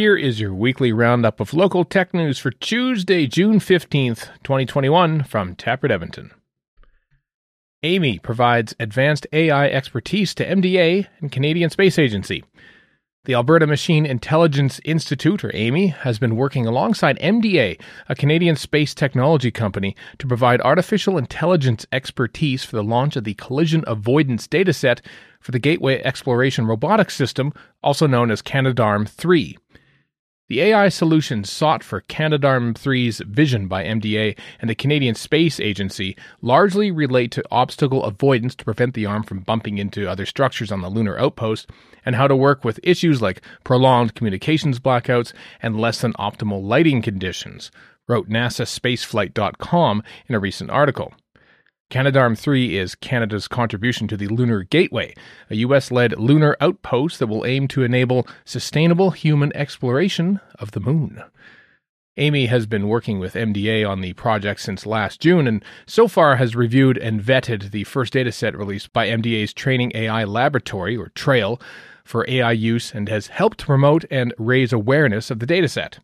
Here is your weekly roundup of local tech news for Tuesday, June 15th, 2021, from Taproot Edmonton. Amii provides advanced AI expertise to MDA and Canadian Space Agency. The Alberta Machine Intelligence Institute, or Amii, has been working alongside MDA, a Canadian space technology company, to provide artificial intelligence expertise for the launch of the Collision Avoidance Dataset for the Gateway Exploration Robotics System, also known as Canadarm 3. The AI solutions sought for Canadarm3's vision by MDA and the Canadian Space Agency largely relate to obstacle avoidance to prevent the arm from bumping into other structures on the lunar outpost, and how to work with issues like prolonged communications blackouts and less than optimal lighting conditions, wrote NASASpaceflight.com in a recent article. Canadarm 3 is Canada's contribution to the Lunar Gateway, a U.S. led lunar outpost that will aim to enable sustainable human exploration of the moon. Amii has been working with MDA on the project since last June and so far has reviewed and vetted the first dataset released by MDA's Training AI Laboratory, or TRAIL, for AI use and has helped promote and raise awareness of the dataset.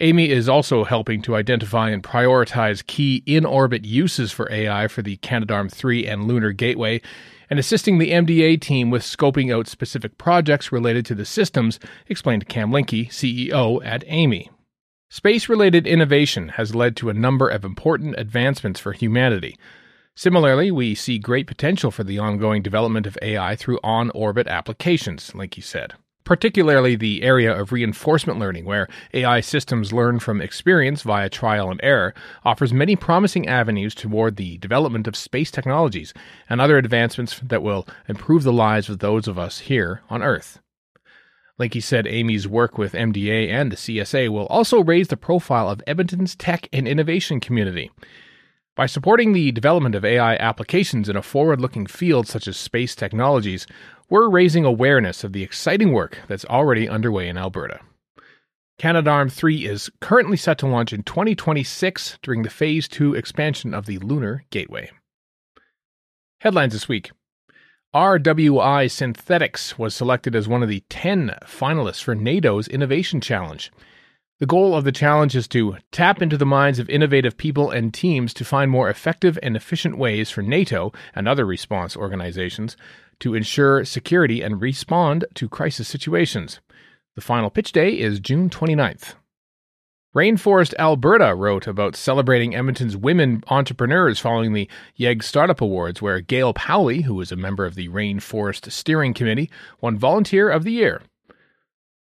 Amii is also helping to identify and prioritize key in orbit uses for AI for the Canadarm 3 and Lunar Gateway, and assisting the MDA team with scoping out specific projects related to the systems, explained Cam Linke, CEO at Amii. Space related innovation has led to a number of important advancements for humanity. Similarly, we see great potential for the ongoing development of AI through on orbit applications, Linke said particularly the area of reinforcement learning, where AI systems learn from experience via trial and error, offers many promising avenues toward the development of space technologies and other advancements that will improve the lives of those of us here on Earth. Linke said Amii's work with MDA and the CSA will also raise the profile of Edmonton's tech and innovation community. By supporting the development of AI applications in a forward looking field such as space technologies, we're raising awareness of the exciting work that's already underway in Alberta. Canadarm 3 is currently set to launch in 2026 during the Phase 2 expansion of the Lunar Gateway. Headlines this week RWI Synthetics was selected as one of the 10 finalists for NATO's Innovation Challenge. The goal of the challenge is to tap into the minds of innovative people and teams to find more effective and efficient ways for NATO and other response organizations to ensure security and respond to crisis situations. The final pitch day is June 29th. Rainforest Alberta wrote about celebrating Edmonton's women entrepreneurs following the YEG Startup Awards, where Gail Powley, who is a member of the Rainforest Steering Committee, won Volunteer of the Year.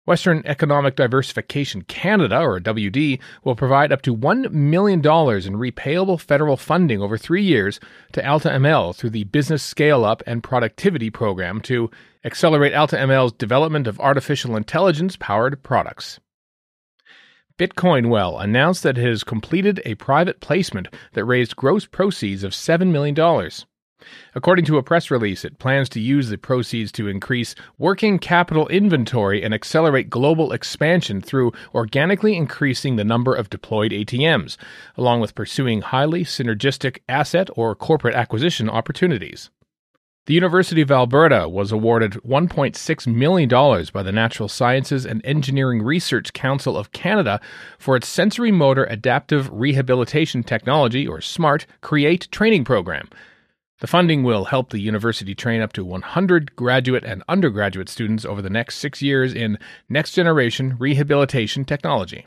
Western Economic Diversification Canada, or WD, will provide up to $1 million in repayable federal funding over three years to AltaML through the Business Scale Up and Productivity Program to accelerate AltaML's development of artificial intelligence powered products. Bitcoin Well announced that it has completed a private placement that raised gross proceeds of $7 million. According to a press release, it plans to use the proceeds to increase working capital inventory and accelerate global expansion through organically increasing the number of deployed ATMs, along with pursuing highly synergistic asset or corporate acquisition opportunities. The University of Alberta was awarded $1.6 million by the Natural Sciences and Engineering Research Council of Canada for its sensory motor adaptive rehabilitation technology, or SMART, CREATE training program the funding will help the university train up to 100 graduate and undergraduate students over the next six years in next generation rehabilitation technology.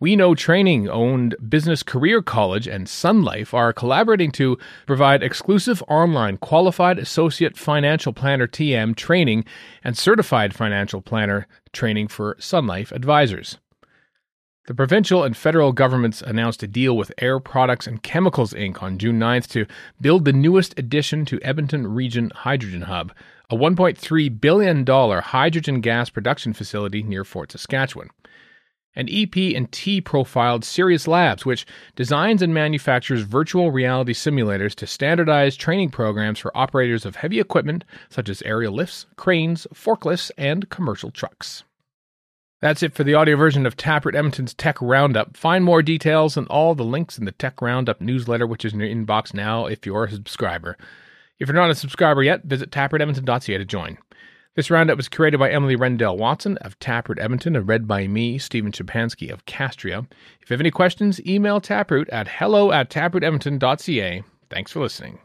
We Know Training owned Business Career College and Sun Life are collaborating to provide exclusive online qualified associate financial planner TM training and certified financial planner training for Sun Life advisors. The provincial and federal governments announced a deal with Air Products and Chemicals Inc. on June 9th to build the newest addition to Edmonton Region Hydrogen Hub, a $1.3 billion hydrogen gas production facility near Fort Saskatchewan. An EP&T profiled Serious Labs, which designs and manufactures virtual reality simulators to standardize training programs for operators of heavy equipment such as aerial lifts, cranes, forklifts, and commercial trucks. That's it for the audio version of Taproot Edmonton's Tech Roundup. Find more details and all the links in the Tech Roundup newsletter, which is in your inbox now if you're a subscriber. If you're not a subscriber yet, visit taprootedmonton.ca to join. This roundup was created by Emily Rendell Watson of Taproot Edmonton and read by me, Stephen Chapansky of Castria. If you have any questions, email Taproot at hello at taprootedmonton.ca. Thanks for listening.